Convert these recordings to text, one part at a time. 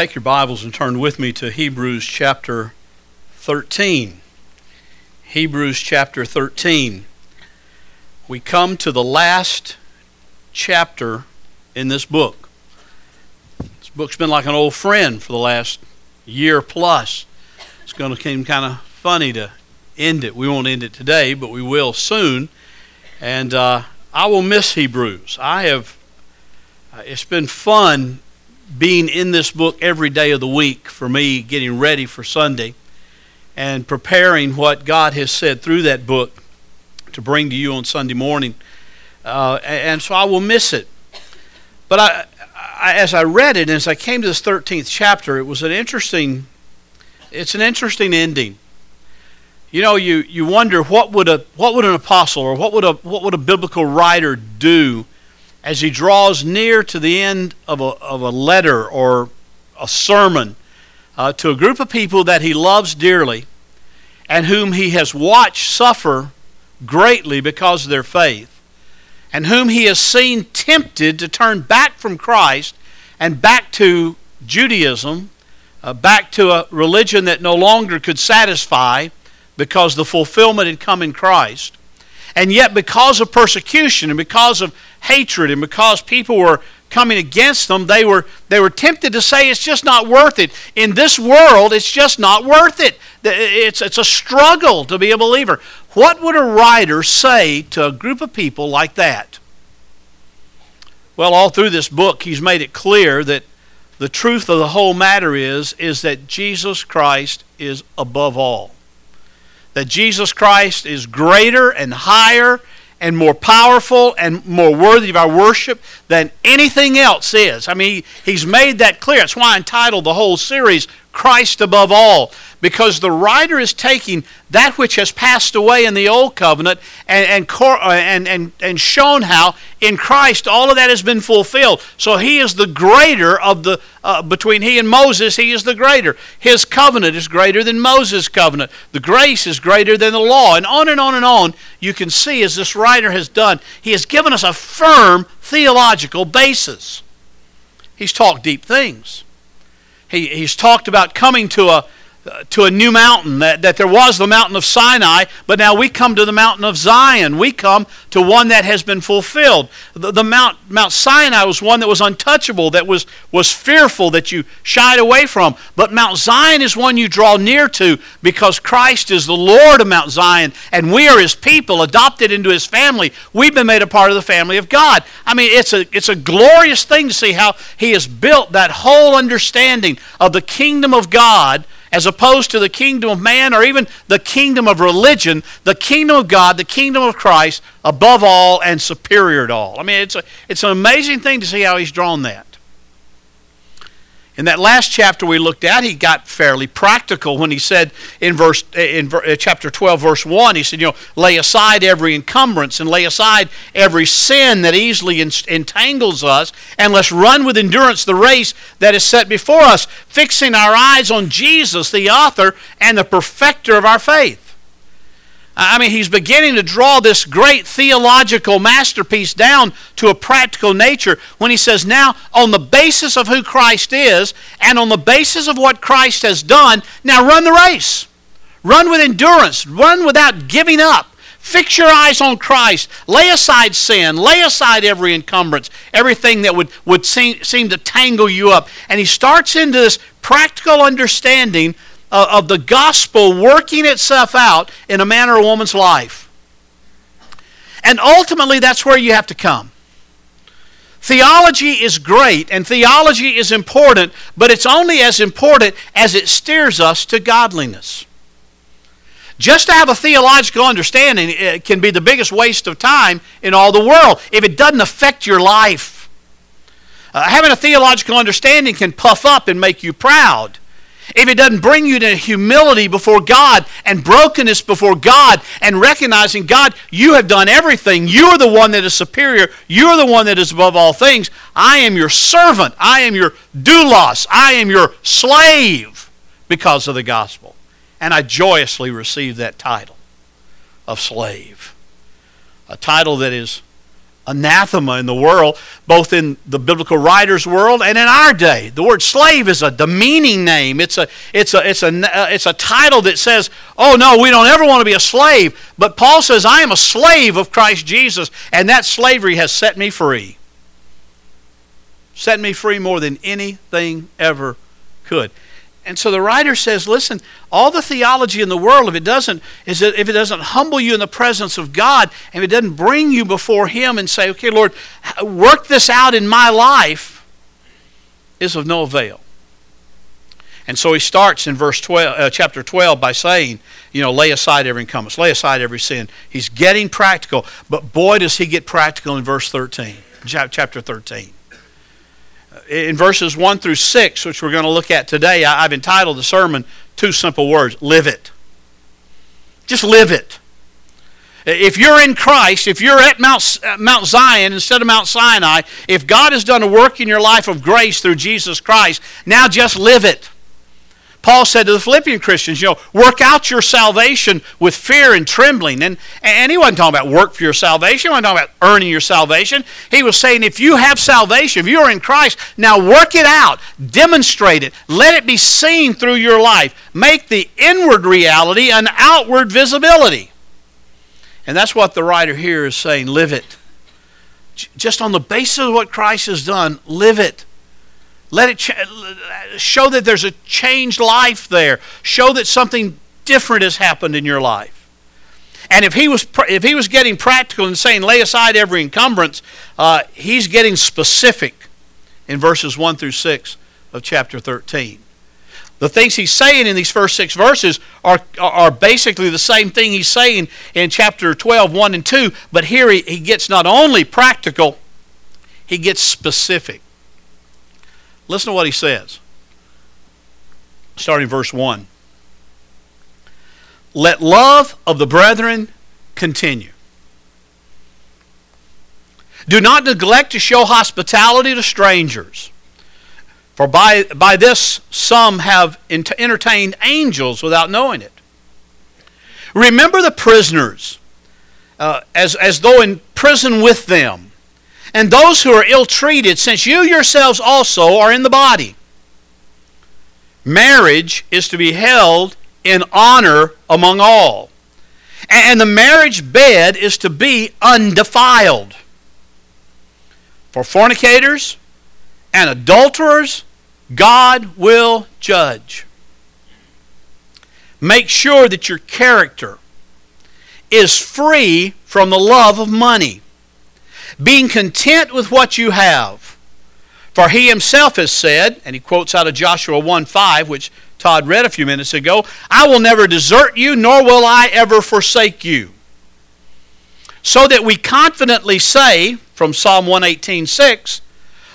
Take your Bibles and turn with me to Hebrews chapter 13. Hebrews chapter 13. We come to the last chapter in this book. This book's been like an old friend for the last year plus. It's going to seem kind of funny to end it. We won't end it today, but we will soon. And uh, I will miss Hebrews. I have. Uh, it's been fun being in this book every day of the week for me, getting ready for Sunday and preparing what God has said through that book to bring to you on Sunday morning. Uh, and so I will miss it. But I, I, as I read it, and as I came to this 13th chapter, it was an interesting, it's an interesting ending. You know, you, you wonder what would a what would an apostle or what would a what would a biblical writer do as he draws near to the end of a, of a letter or a sermon uh, to a group of people that he loves dearly and whom he has watched suffer greatly because of their faith, and whom he has seen tempted to turn back from Christ and back to Judaism, uh, back to a religion that no longer could satisfy because the fulfillment had come in Christ. And yet, because of persecution and because of hatred and because people were coming against them, they were, they were tempted to say it's just not worth it. In this world, it's just not worth it. It's, it's a struggle to be a believer. What would a writer say to a group of people like that? Well, all through this book, he's made it clear that the truth of the whole matter is, is that Jesus Christ is above all that Jesus Christ is greater and higher and more powerful and more worthy of our worship than anything else is. I mean, he's made that clear. That's why I entitled the whole series Christ Above All because the writer is taking that which has passed away in the old covenant and, and, uh, and, and, and shown how in Christ all of that has been fulfilled. So he is the greater of the, uh, between he and Moses, he is the greater. His covenant is greater than Moses' covenant. The grace is greater than the law. And on and on and on, you can see as this writer has done, he has given us a firm theological basis. He's talked deep things. He, he's talked about coming to a, to a new mountain, that, that there was the mountain of Sinai, but now we come to the mountain of Zion. We come to one that has been fulfilled. The, the Mount, Mount Sinai was one that was untouchable, that was, was fearful, that you shied away from. But Mount Zion is one you draw near to because Christ is the Lord of Mount Zion, and we are his people, adopted into his family. We've been made a part of the family of God. I mean, it's a, it's a glorious thing to see how he has built that whole understanding of the kingdom of God as opposed to the kingdom of man or even the kingdom of religion, the kingdom of God, the kingdom of Christ, above all and superior to all. I mean, it's, a, it's an amazing thing to see how he's drawn that. In that last chapter we looked at, he got fairly practical when he said in verse in uh, chapter 12 verse 1, he said, you know, lay aside every encumbrance and lay aside every sin that easily entangles us, and let's run with endurance the race that is set before us, fixing our eyes on Jesus, the author and the perfecter of our faith. I mean, he's beginning to draw this great theological masterpiece down to a practical nature when he says, now, on the basis of who Christ is and on the basis of what Christ has done, now run the race. Run with endurance. Run without giving up. Fix your eyes on Christ. Lay aside sin. Lay aside every encumbrance, everything that would, would seem, seem to tangle you up. And he starts into this practical understanding of the gospel working itself out in a man or a woman's life. And ultimately, that's where you have to come. Theology is great and theology is important, but it's only as important as it steers us to godliness. Just to have a theological understanding it can be the biggest waste of time in all the world if it doesn't affect your life. Uh, having a theological understanding can puff up and make you proud if it doesn't bring you to humility before God and brokenness before God and recognizing, God, you have done everything. You are the one that is superior. You are the one that is above all things. I am your servant. I am your doulos. I am your slave because of the gospel. And I joyously receive that title of slave. A title that is anathema in the world, both in the biblical writers' world and in our day. The word slave is a demeaning name. It's a, it's a, it's a, it's a title that says, oh no, we don't ever want to be a slave. But Paul says, I am a slave of Christ Jesus, and that slavery has set me free. Set me free more than anything ever could. And so the writer says, listen, all the theology in the world, if it doesn't, is that if it doesn't humble you in the presence of God, and if it doesn't bring you before Him and say, okay, Lord, work this out in my life, is of no avail. And so he starts in verse 12, uh, chapter 12 by saying, you know, lay aside every encumbrance, lay aside every sin. He's getting practical, but boy, does he get practical in verse 13, chapter 13 in verses 1 through 6, which we're going to look at today, I've entitled the sermon Two Simple Words Live It. Just live it. If you're in Christ, if you're at Mount, uh, Mount Zion instead of Mount Sinai, if God has done a work in your life of grace through Jesus Christ, now just live it. Paul said to the Philippian Christians, you know, work out your salvation with fear and trembling. And, and he wasn't talking about work for your salvation. He wasn't talking about earning your salvation. He was saying if you have salvation, if you are in Christ, now work it out. Demonstrate it. Let it be seen through your life. Make the inward reality an outward visibility. And that's what the writer here is saying. Live it. Just on the basis of what Christ has done, live it. Let it show that there's a changed life there. Show that something different has happened in your life. And if he was if he was getting practical and saying lay aside every encumbrance, uh, he's getting specific in verses one through six of chapter thirteen. The things he's saying in these first six verses are, are basically the same thing he's saying in chapter 12, 1 and 2, but here he, he gets not only practical, he gets specific. Listen to what he says. Starting verse 1. Let love of the brethren continue. Do not neglect to show hospitality to strangers, for by, by this some have entertained angels without knowing it. Remember the prisoners uh, as, as though in prison with them and those who are ill treated, since you yourselves also are in the body. Marriage is to be held in honor among all. And the marriage bed is to be undefiled. For fornicators and adulterers, God will judge. Make sure that your character is free from the love of money being content with what you have. For he himself has said, and he quotes out of Joshua 1 5, which Todd read a few minutes ago, I will never desert you, nor will I ever forsake you. So that we confidently say, from Psalm 118 6,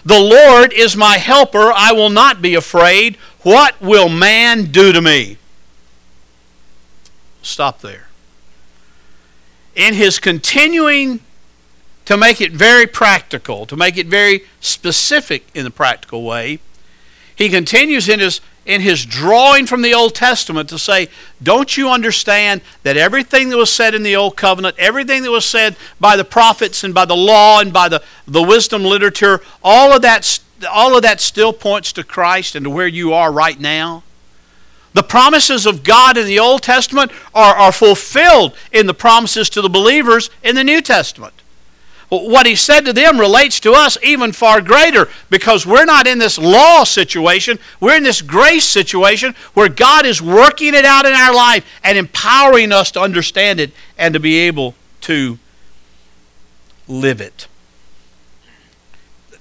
The Lord is my helper, I will not be afraid. What will man do to me? Stop there. In his continuing to make it very practical, to make it very specific in the practical way, he continues in his in his drawing from the Old Testament to say, Don't you understand that everything that was said in the Old Covenant, everything that was said by the prophets and by the law and by the, the wisdom literature, all of, that, all of that still points to Christ and to where you are right now? The promises of God in the Old Testament are, are fulfilled in the promises to the believers in the New Testament what he said to them relates to us even far greater because we're not in this law situation. We're in this grace situation where God is working it out in our life and empowering us to understand it and to be able to live it.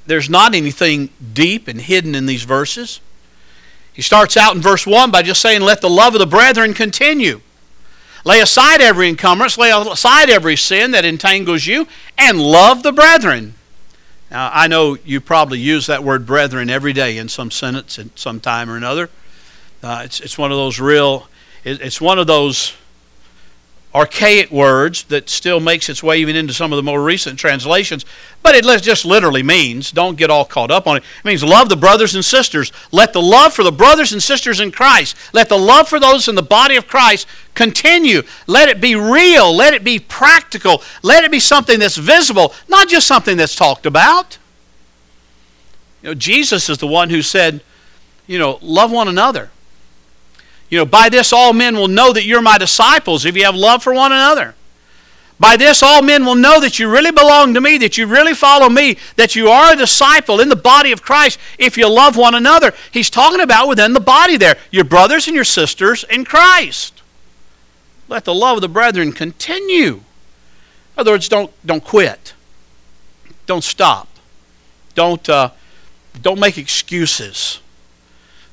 There's not anything deep and hidden in these verses. He starts out in verse 1 by just saying, Let the love of the brethren continue. Lay aside every encumbrance, lay aside every sin that entangles you, and love the brethren. Now, I know you probably use that word brethren every day in some sentence at some time or another. Uh, it's, it's one of those real, it, it's one of those archaic words that still makes its way even into some of the more recent translations, but it just literally means, don't get all caught up on it, it means love the brothers and sisters. Let the love for the brothers and sisters in Christ, let the love for those in the body of Christ continue. Let it be real, let it be practical, let it be something that's visible, not just something that's talked about. You know, Jesus is the one who said, you know, love one another. You know, by this all men will know that you're my disciples if you have love for one another. By this all men will know that you really belong to me, that you really follow me, that you are a disciple in the body of Christ if you love one another. He's talking about within the body there, your brothers and your sisters in Christ. Let the love of the brethren continue. In other words, don't, don't quit. Don't stop. Don't, uh, don't make excuses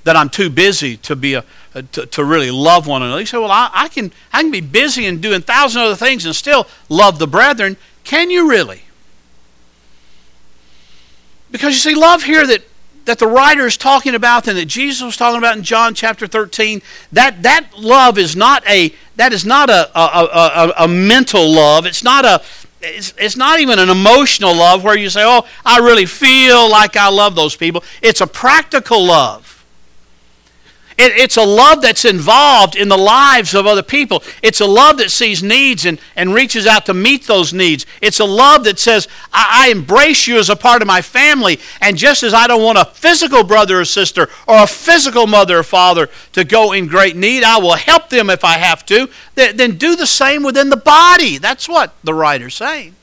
that I'm too busy to be a, Uh, to, to really love one another. You say, well, I, I, can I can be busy and doing thousand other things and still love the brethren. Can you really? Because you see, love here that that the writer is talking about and that Jesus was talking about in John chapter 13, that, that love is not a that is not a, a, a, a mental love. It's not a it's, it's not even an emotional love where you say, Oh, I really feel like I love those people. It's a practical love. It, it's a love that's involved in the lives of other people. It's a love that sees needs and, and reaches out to meet those needs. It's a love that says, I, I embrace you as a part of my family. And just as I don't want a physical brother or sister or a physical mother or father to go in great need, I will help them if I have to. Then, then do the same within the body. That's what the writer's saying.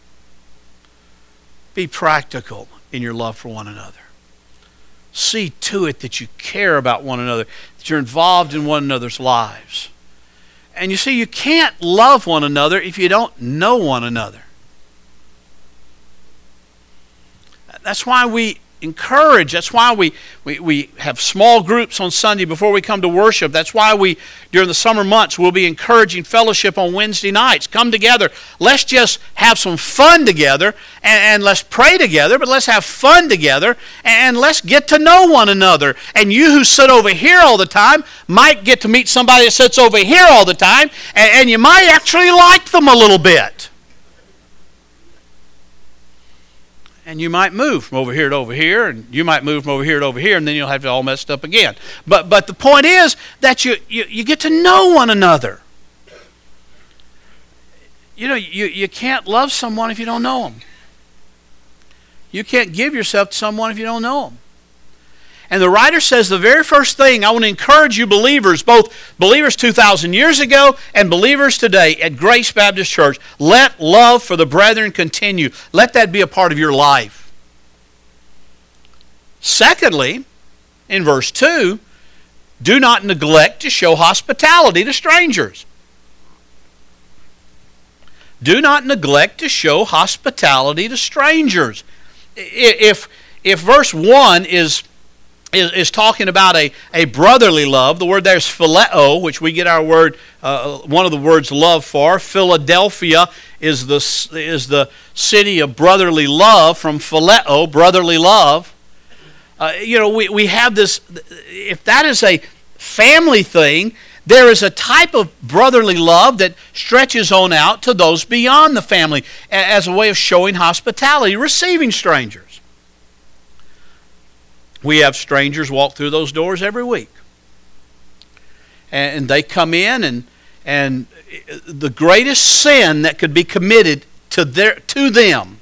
Be practical in your love for one another see to it that you care about one another, that you're involved in one another's lives. And you see, you can't love one another if you don't know one another. That's why we encourage. That's why we, we, we have small groups on Sunday before we come to worship. That's why we, during the summer months, we'll be encouraging fellowship on Wednesday nights. Come together. Let's just have some fun together and, and let's pray together, but let's have fun together and let's get to know one another. And you who sit over here all the time might get to meet somebody that sits over here all the time, and, and you might actually like them a little bit. And you might move from over here to over here, and you might move from over here to over here, and then you'll have it all messed up again. But but the point is that you you, you get to know one another. You know, you, you can't love someone if you don't know them. You can't give yourself to someone if you don't know them. And the writer says the very first thing I want to encourage you, believers, both believers 2,000 years ago and believers today at Grace Baptist Church, let love for the brethren continue. Let that be a part of your life. Secondly, in verse 2, do not neglect to show hospitality to strangers. Do not neglect to show hospitality to strangers. If, if verse 1 is is, is talking about a, a brotherly love. The word there is phileo, which we get our word, uh, one of the words love for. Philadelphia is the, is the city of brotherly love from phileo, brotherly love. Uh, you know, we, we have this, if that is a family thing, there is a type of brotherly love that stretches on out to those beyond the family as a way of showing hospitality, receiving strangers. We have strangers walk through those doors every week. And they come in and and the greatest sin that could be committed to their to them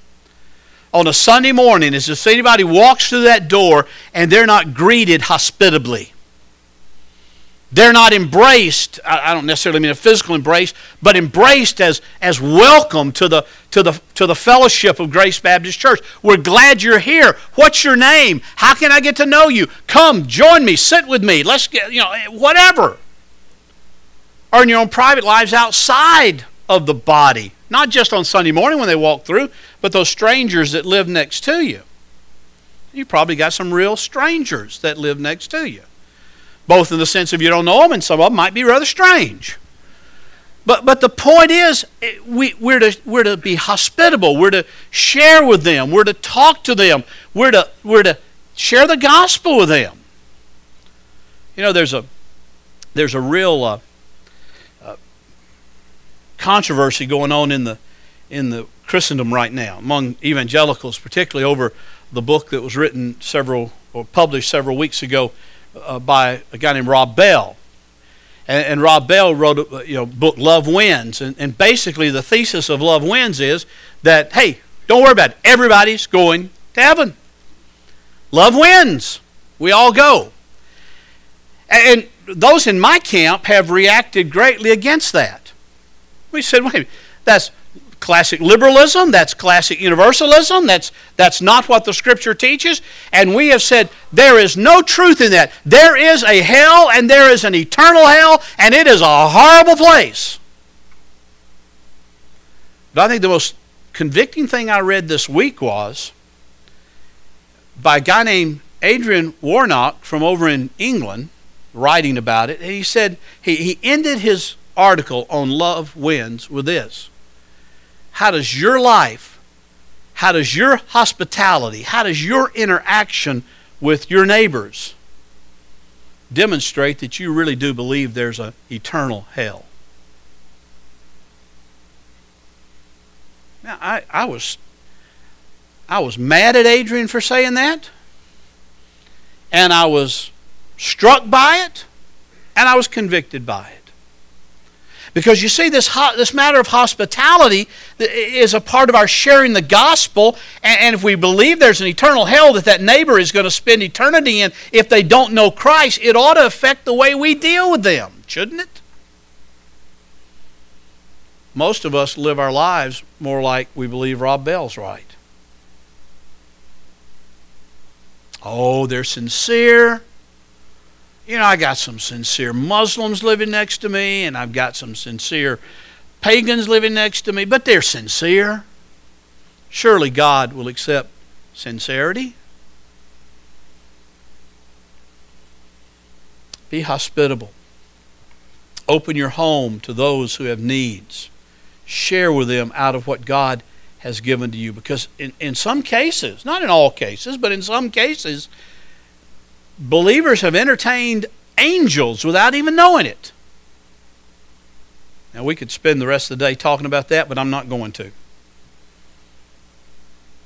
on a Sunday morning is if anybody walks through that door and they're not greeted hospitably. They're not embraced, I don't necessarily mean a physical embrace, but embraced as, as welcome to the, to, the, to the fellowship of Grace Baptist Church. We're glad you're here. What's your name? How can I get to know you? Come, join me, sit with me. Let's get, you know, eh, whatever. Or in your own private lives outside of the body. Not just on Sunday morning when they walk through, but those strangers that live next to you. You probably got some real strangers that live next to you both in the sense of you don't know them, and some of them might be rather strange. But, but the point is, we, we're, to, we're to be hospitable. We're to share with them. We're to talk to them. We're to, we're to share the gospel with them. You know, there's a, there's a real uh, uh, controversy going on in the in the Christendom right now among evangelicals, particularly over the book that was written several or published several weeks ago uh, by a guy named Rob Bell. And, and Rob Bell wrote a you know, book, Love Wins. And, and basically, the thesis of Love Wins is that, hey, don't worry about it. Everybody's going to heaven. Love wins. We all go. And those in my camp have reacted greatly against that. We said, wait, that's classic liberalism, that's classic universalism, that's, that's not what the Scripture teaches. And we have said there is no truth in that. There is a hell and there is an eternal hell, and it is a horrible place. But I think the most convicting thing I read this week was by a guy named Adrian Warnock from over in England writing about it. And he said, he, he ended his article on Love Wins with this how does your life, how does your hospitality, how does your interaction with your neighbors demonstrate that you really do believe there's an eternal hell? Now, I, I was I was mad at Adrian for saying that, and I was struck by it, and I was convicted by it. Because you see, this, this matter of hospitality is a part of our sharing the gospel. And, and if we believe there's an eternal hell that that neighbor is going to spend eternity in if they don't know Christ, it ought to affect the way we deal with them, shouldn't it? Most of us live our lives more like we believe Rob Bell's right. Oh, they're sincere you know, I got some sincere Muslims living next to me, and I've got some sincere pagans living next to me, but they're sincere. Surely God will accept sincerity. Be hospitable. Open your home to those who have needs. Share with them out of what God has given to you. Because in, in some cases, not in all cases, but in some cases, believers have entertained angels without even knowing it. Now, we could spend the rest of the day talking about that, but I'm not going to.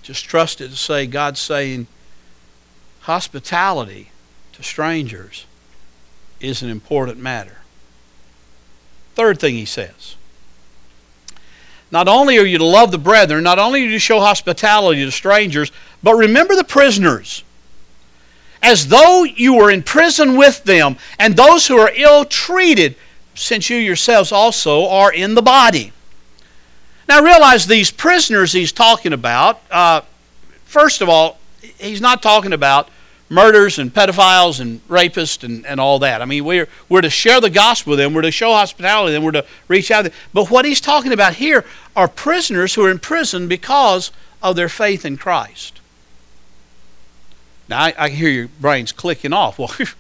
Just trust it to say God's saying hospitality to strangers is an important matter. Third thing he says not only are you to love the brethren, not only are you to show hospitality to strangers, but remember the prisoners as though you were in prison with them, and those who are ill treated, since you yourselves also are in the body. Now realize these prisoners he's talking about, uh, first of all, he's not talking about murders and pedophiles and rapists and, and all that. I mean, we're, we're to share the gospel with them, we're to show hospitality, and we're to reach out. But what he's talking about here are prisoners who are in prison because of their faith in Christ. Now, I, I hear your brains clicking off.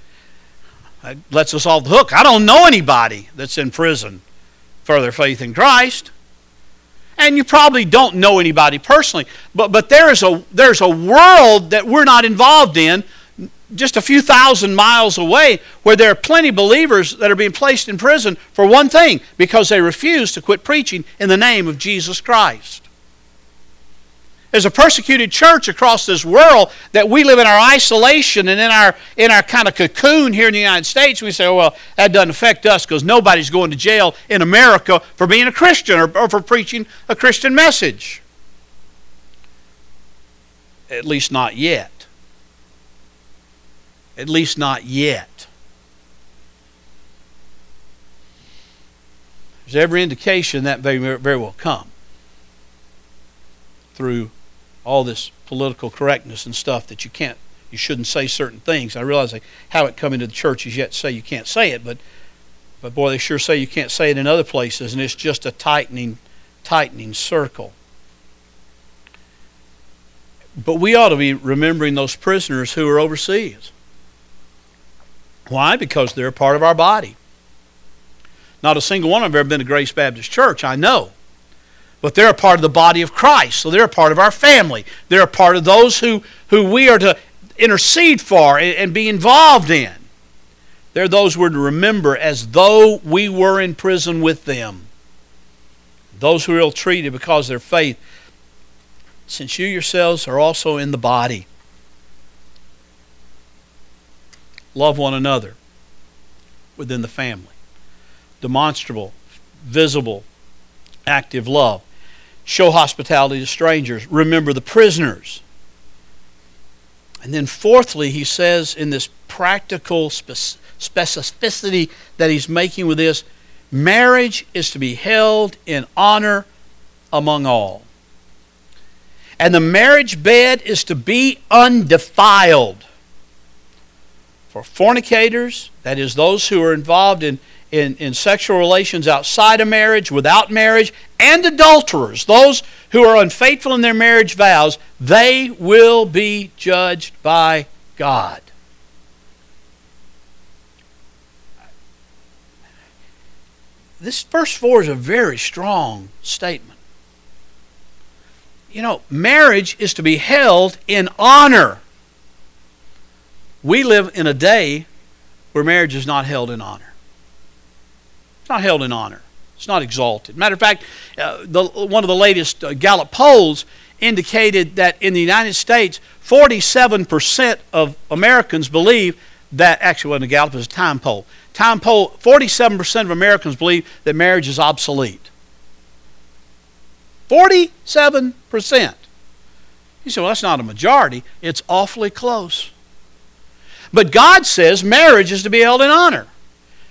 Well, that lets us off the hook. I don't know anybody that's in prison for their faith in Christ. And you probably don't know anybody personally, but, but there is a, there's a world that we're not involved in just a few thousand miles away where there are plenty of believers that are being placed in prison for one thing because they refuse to quit preaching in the name of Jesus Christ. There's a persecuted church across this world that we live in our isolation and in our in our kind of cocoon here in the United States. We say, oh, well, that doesn't affect us because nobody's going to jail in America for being a Christian or, or for preaching a Christian message. At least not yet. At least not yet. There's every indication that very, very well come through all this political correctness and stuff that you can't, you shouldn't say certain things. I realize they haven't come into the churches yet to say you can't say it, but, but boy, they sure say you can't say it in other places, and it's just a tightening, tightening circle. But we ought to be remembering those prisoners who are overseas. Why? Because they're part of our body. Not a single one of them have ever been to Grace Baptist Church, I know. But they're a part of the body of Christ. So they're a part of our family. They're a part of those who, who we are to intercede for and, and be involved in. They're those we're to remember as though we were in prison with them. those who are ill treated because of their faith, since you yourselves are also in the body. Love one another within the family. Demonstrable, visible, active love. Show hospitality to strangers. Remember the prisoners. And then, fourthly, he says in this practical specificity that he's making with this marriage is to be held in honor among all. And the marriage bed is to be undefiled. For fornicators, that is, those who are involved in, in, in sexual relations outside of marriage, without marriage, and adulterers, those who are unfaithful in their marriage vows, they will be judged by God. This verse 4 is a very strong statement. You know, marriage is to be held in honor. We live in a day where marriage is not held in honor. Not held in honor. It's not exalted. Matter of fact, uh, the, one of the latest uh, Gallup polls indicated that in the United States, 47% of Americans believe that, actually, wasn't a Gallup, it was a time poll. Time poll 47% of Americans believe that marriage is obsolete. 47%. You say, well, that's not a majority. It's awfully close. But God says marriage is to be held in honor.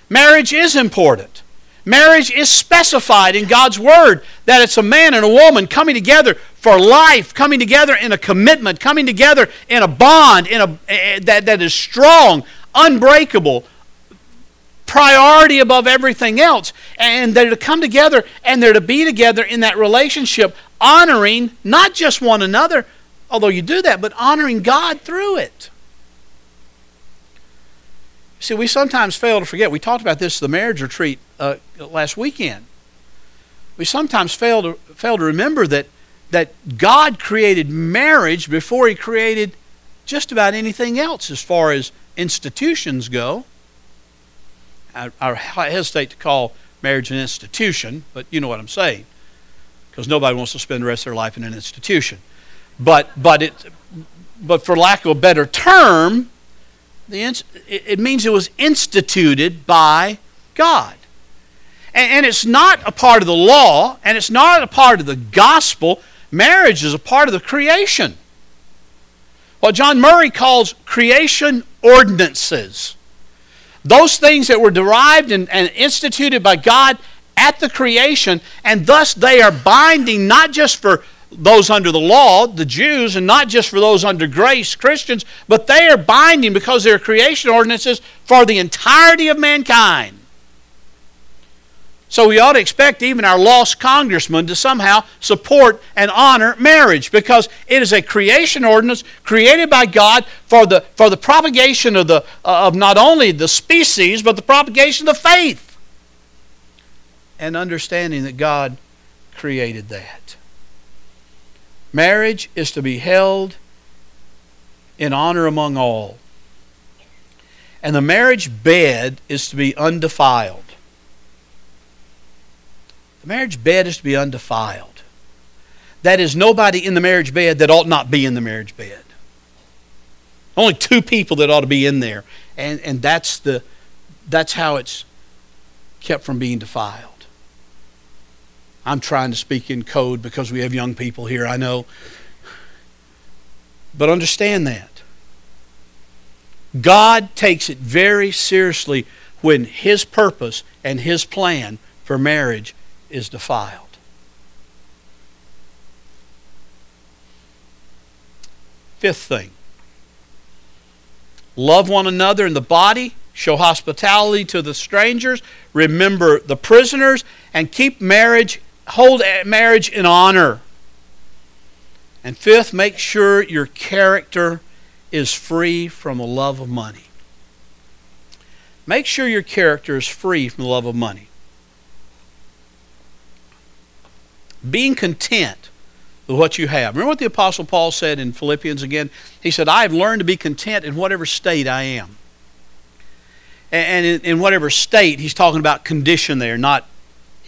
Marriage is important. Marriage is specified in God's Word that it's a man and a woman coming together for life, coming together in a commitment, coming together in a bond in a, uh, that, that is strong, unbreakable, priority above everything else. And they're to come together and they're to be together in that relationship, honoring not just one another, although you do that, but honoring God through it. See, we sometimes fail to forget. We talked about this at the marriage retreat uh, last weekend. We sometimes fail to fail to remember that that God created marriage before He created just about anything else as far as institutions go. I, I hesitate to call marriage an institution, but you know what I'm saying, because nobody wants to spend the rest of their life in an institution. But but it but for lack of a better term, the, it means it was instituted by God. And, and it's not a part of the law, and it's not a part of the gospel. Marriage is a part of the creation. What John Murray calls creation ordinances. Those things that were derived and, and instituted by God at the creation, and thus they are binding not just for those under the law, the Jews, and not just for those under grace, Christians, but they are binding because they're creation ordinances for the entirety of mankind. So we ought to expect even our lost congressmen to somehow support and honor marriage because it is a creation ordinance created by God for the, for the propagation of, the, uh, of not only the species, but the propagation of the faith. And understanding that God created that. Marriage is to be held in honor among all. And the marriage bed is to be undefiled. The marriage bed is to be undefiled. That is, nobody in the marriage bed that ought not be in the marriage bed. Only two people that ought to be in there. And, and that's, the, that's how it's kept from being defiled. I'm trying to speak in code because we have young people here, I know. But understand that. God takes it very seriously when His purpose and His plan for marriage is defiled. Fifth thing love one another in the body, show hospitality to the strangers, remember the prisoners, and keep marriage, hold marriage in honor. And fifth, make sure your character is free from the love of money. Make sure your character is free from the love of money. being content with what you have. Remember what the Apostle Paul said in Philippians again? He said, I have learned to be content in whatever state I am. And in, whatever state, he's talking about condition there, not,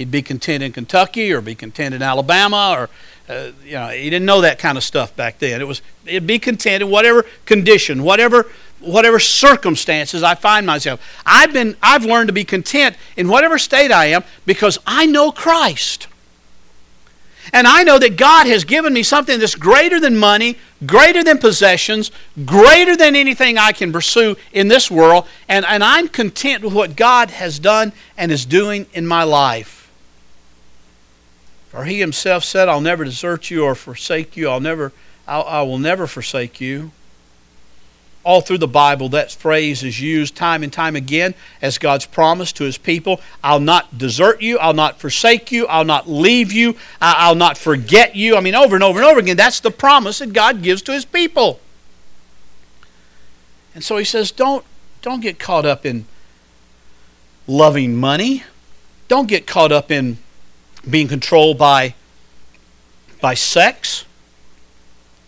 he'd be content in Kentucky or be content in Alabama or uh, you know he didn't know that kind of stuff back then. It was it'd be content in whatever condition, whatever whatever circumstances I find myself. I've been I've learned to be content in whatever state I am because I know Christ. And I know that God has given me something that's greater than money, greater than possessions, greater than anything I can pursue in this world. And, and I'm content with what God has done and is doing in my life. For He Himself said, I'll never desert you or forsake you. I'll never, I'll, I will never forsake you all through the Bible, that phrase is used time and time again as God's promise to His people I'll not desert you, I'll not forsake you, I'll not leave you, I'll not forget you. I mean, over and over and over again, that's the promise that God gives to His people. And so He says, don't, don't get caught up in loving money, don't get caught up in being controlled by, by sex.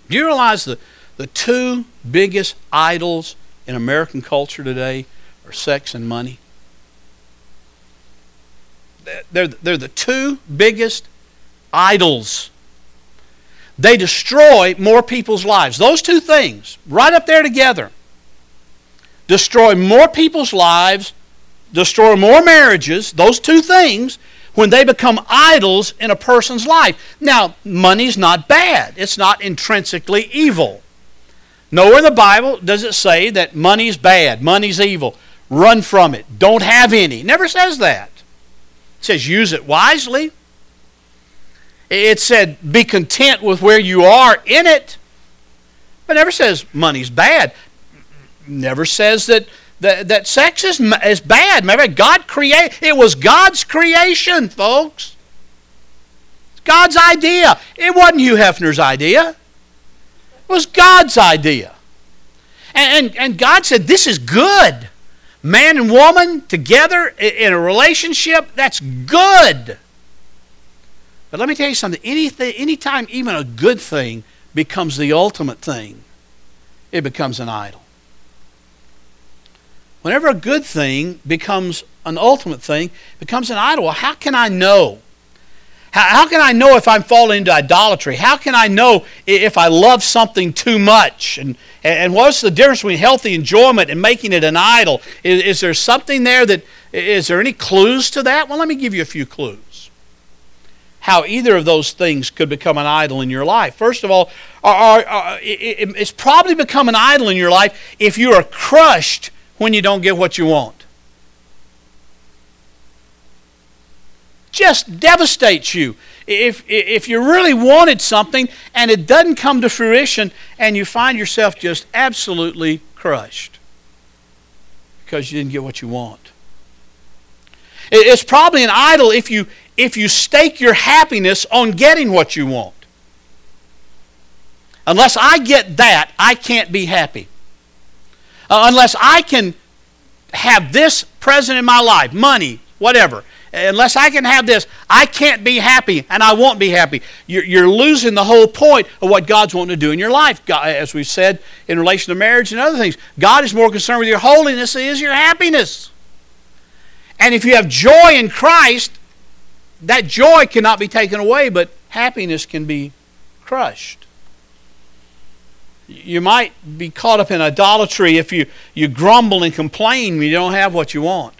Do you realize that? The two biggest idols in American culture today are sex and money. They're, they're the two biggest idols. They destroy more people's lives. Those two things, right up there together, destroy more people's lives, destroy more marriages, those two things, when they become idols in a person's life. Now, money's not bad, it's not intrinsically evil. Nowhere in the Bible does it say that money's bad, money's evil. Run from it. Don't have any. Never says that. It says use it wisely. It said be content with where you are in it. But never says money's bad. Never says that that, that sex is, is bad. Remember, God create it was God's creation, folks. It's God's idea. It wasn't Hugh Hefner's idea. It was God's idea. And, and, and God said, This is good. Man and woman together in a relationship, that's good. But let me tell you something. Anything, anytime even a good thing becomes the ultimate thing, it becomes an idol. Whenever a good thing becomes an ultimate thing, becomes an idol, how can I know how, how can I know if I'm falling into idolatry? How can I know if I love something too much? And, and what's the difference between healthy enjoyment and making it an idol? Is, is there something there that, is there any clues to that? Well, let me give you a few clues. How either of those things could become an idol in your life. First of all, are, are, are, it, it's probably become an idol in your life if you are crushed when you don't get what you want. just devastates you. If, if you really wanted something and it doesn't come to fruition and you find yourself just absolutely crushed because you didn't get what you want. It's probably an idol if you, if you stake your happiness on getting what you want. Unless I get that, I can't be happy. Uh, unless I can have this present in my life, money, whatever, unless I can have this, I can't be happy and I won't be happy. You're, you're losing the whole point of what God's wanting to do in your life. God, as we've said in relation to marriage and other things, God is more concerned with your holiness than is your happiness. And if you have joy in Christ, that joy cannot be taken away, but happiness can be crushed. You might be caught up in idolatry if you, you grumble and complain when you don't have what you want.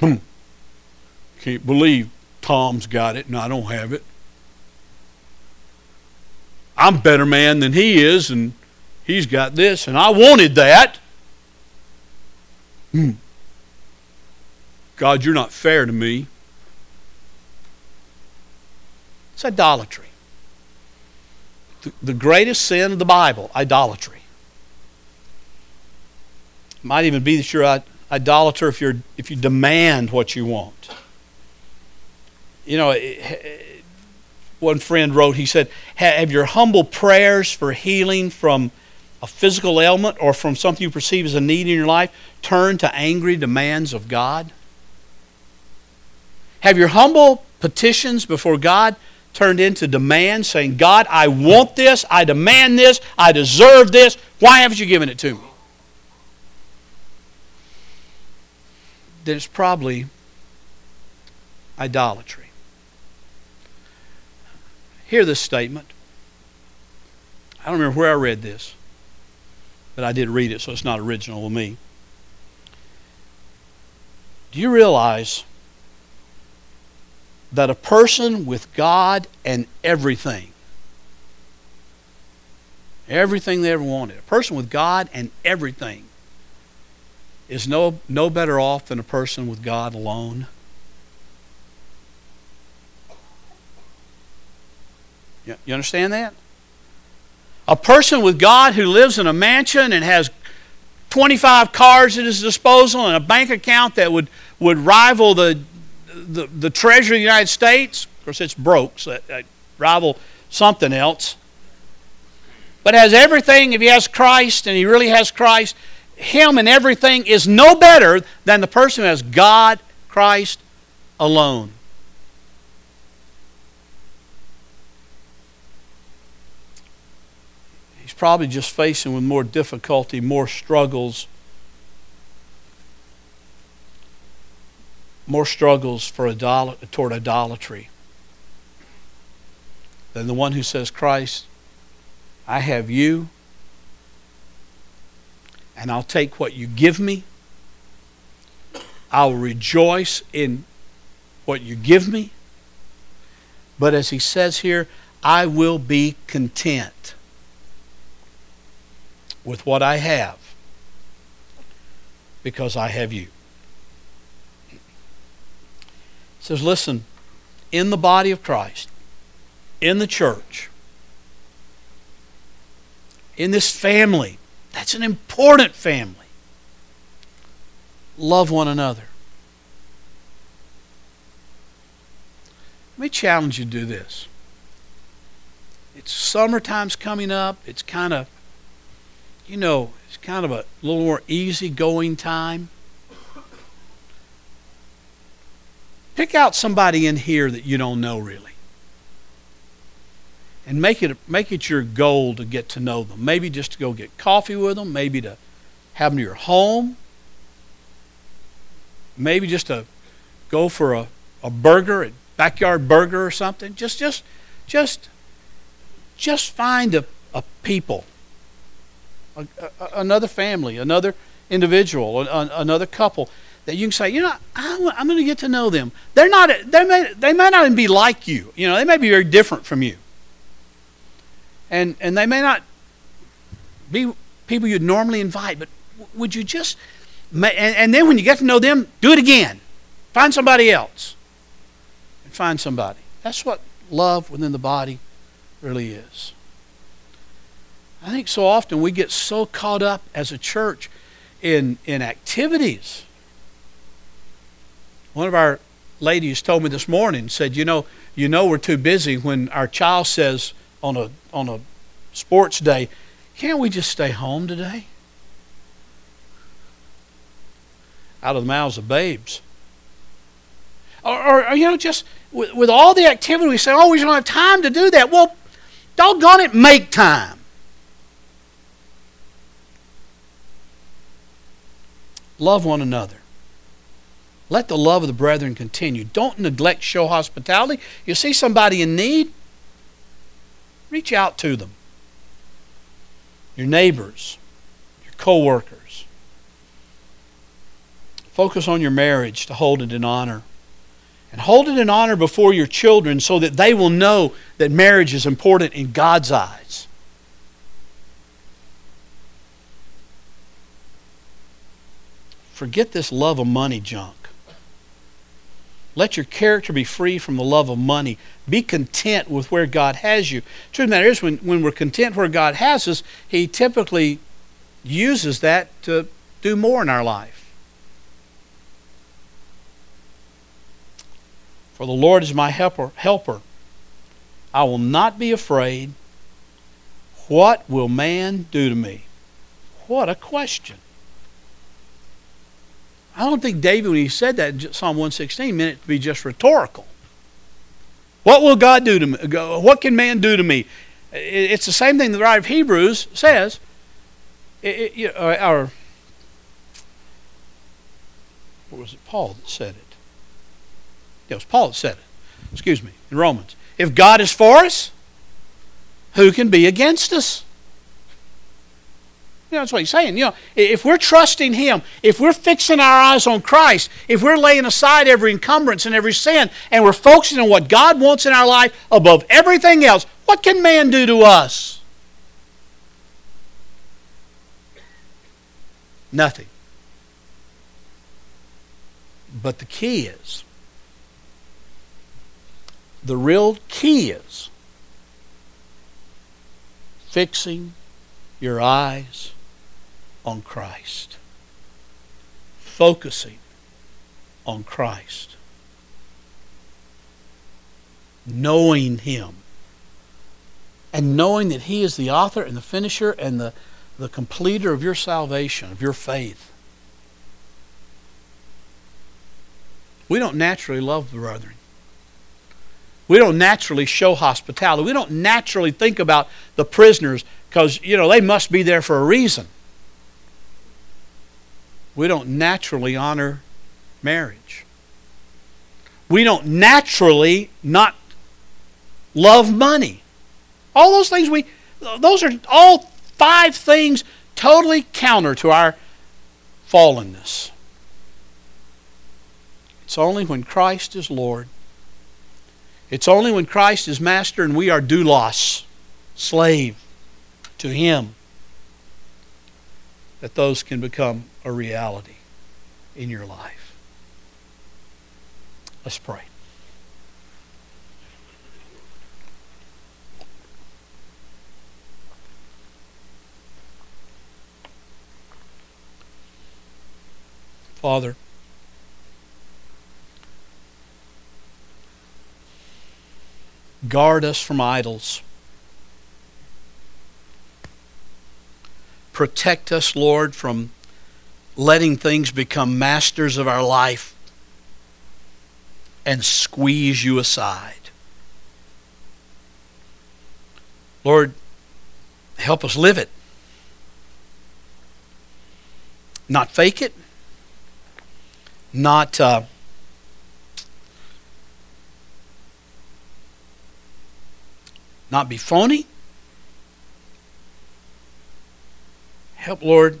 Hmm. Can't believe Tom's got it and I don't have it. I'm a better man than he is, and he's got this, and I wanted that. Hmm. God, you're not fair to me. It's idolatry. The, the greatest sin of the Bible, idolatry. Might even be that you're an idolater if, you're, if you demand what you want. You know, one friend wrote, he said, Have your humble prayers for healing from a physical ailment or from something you perceive as a need in your life turned to angry demands of God? Have your humble petitions before God turned into demand, saying, God, I want this, I demand this, I deserve this, why haven't you given it to me? then it's probably idolatry. Hear this statement. I don't remember where I read this, but I did read it, so it's not original with me. Do you realize that a person with God and everything, everything they ever wanted, a person with God and everything, is no, no better off than a person with God alone? You, understand that? A person with God who lives in a mansion and has 25 cars at his disposal and a bank account that would, would rival the, the, the Treasury of the United States. Of course, it's broke, so that rival something else. But has everything, if he has Christ and he really has Christ, him and everything is no better than the person who has God, Christ alone. He's probably just facing with more difficulty, more struggles, more struggles for idol- toward idolatry than the one who says, Christ, I have you, and I'll take what you give me. I'll rejoice in what you give me. But as he says here, I will be content with what I have because I have you. He says, listen, in the body of Christ, in the church, in this family, that's an important family. Love one another. Let me challenge you to do this. It's summertime's coming up. It's kind of you know, it's kind of a little more easygoing time. Pick out somebody in here that you don't know really. And make it make it your goal to get to know them. Maybe just to go get coffee with them, maybe to have them to your home. Maybe just to go for a, a burger, a backyard burger or something. Just just just just find a, a people a, a, another family, another individual, another couple that you can say, you know, I, am going to get to know them. They're not, they may, they may not even be like you. You know, they may be very different from you. And, and they may not be people you'd normally invite, but would you just, and, and then when you get to know them, do it again. Find somebody else. And find somebody. That's what love within the body really is. I think so often we get so caught up as a church in, in activities. One of our ladies told me this morning, said, you know, you know we're too busy when our child says on a on a sports day, can't we just stay home today? Out of the mouths of babes. Or, or you know, just with, with all the activity, we say, oh, we don't have time to do that. Well, doggone it, make time. Love one another. Let the love of the brethren continue. Don't neglect show hospitality. You see somebody in need, reach out to them. Your neighbors, your co-workers. Focus on your marriage to hold it in honor. And hold it in honor before your children so that they will know that marriage is important in God's eyes. Forget this love of money junk. Let your character be free from the love of money. Be content with where God has you. Truth of the matter is, when, when we're content where God has us, He typically uses that to do more in our life. For the Lord is my helper, helper. I will not be afraid. What will man do to me? What a question. I don't think David, when he said that in Psalm 116, meant it to be just rhetorical. What will God do to me? What can man do to me? It's the same thing the writer of Hebrews says. Or, uh, Or was it Paul that said it? Yeah, it was Paul that said it. Excuse me, in Romans. If God is for us, who can be against us? You know, that's what he's saying. You know, if we're trusting Him, if we're fixing our eyes on Christ, if we're laying aside every encumbrance and every sin, and we're focusing on what God wants in our life above everything else, what can man do to us? Nothing. But the key is, the real key is fixing your eyes on Christ. Focusing on Christ. Knowing Him. And knowing that He is the author and the finisher and the, the completer of your salvation, of your faith. We don't naturally love the brethren. We don't naturally show hospitality. We don't naturally think about the prisoners because, you know, they must be there for a reason. We don't naturally honor marriage. We don't naturally not love money. All those things we, those are all five things totally counter to our fallenness. It's only when Christ is Lord. It's only when Christ is Master and we are doulos, slave to Him, that those can become a reality in your life. Let's pray. Father, guard us from idols. Protect us, Lord, from letting things become masters of our life and squeeze you aside. Lord, help us live it. Not fake it. Not uh, not be phony. Help, Lord.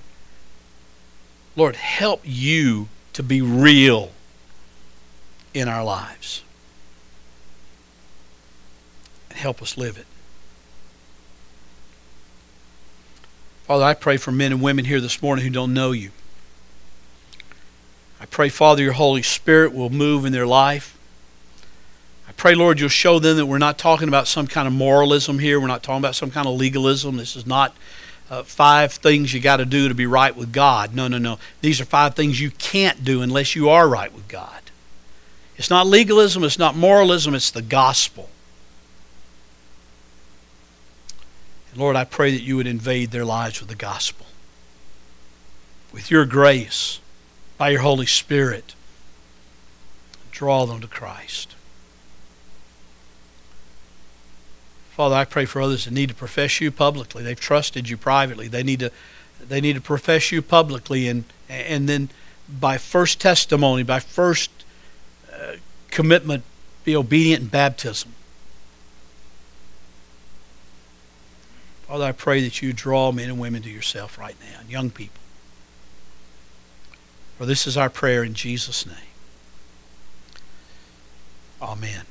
Lord, help you to be real in our lives. And help us live it. Father, I pray for men and women here this morning who don't know you. I pray, Father, your Holy Spirit will move in their life. I pray, Lord, you'll show them that we're not talking about some kind of moralism here. We're not talking about some kind of legalism. This is not uh, five things you got to do to be right with God. No, no, no. These are five things you can't do unless you are right with God. It's not legalism, it's not moralism, it's the gospel. And Lord, I pray that you would invade their lives with the gospel. With your grace, by your Holy Spirit, draw them to Christ. Father, I pray for others that need to profess you publicly. They've trusted you privately. They need to they need to profess you publicly and and then by first testimony, by first uh, commitment, be obedient in baptism. Father, I pray that you draw men and women to yourself right now, and young people. For this is our prayer in Jesus' name. Amen.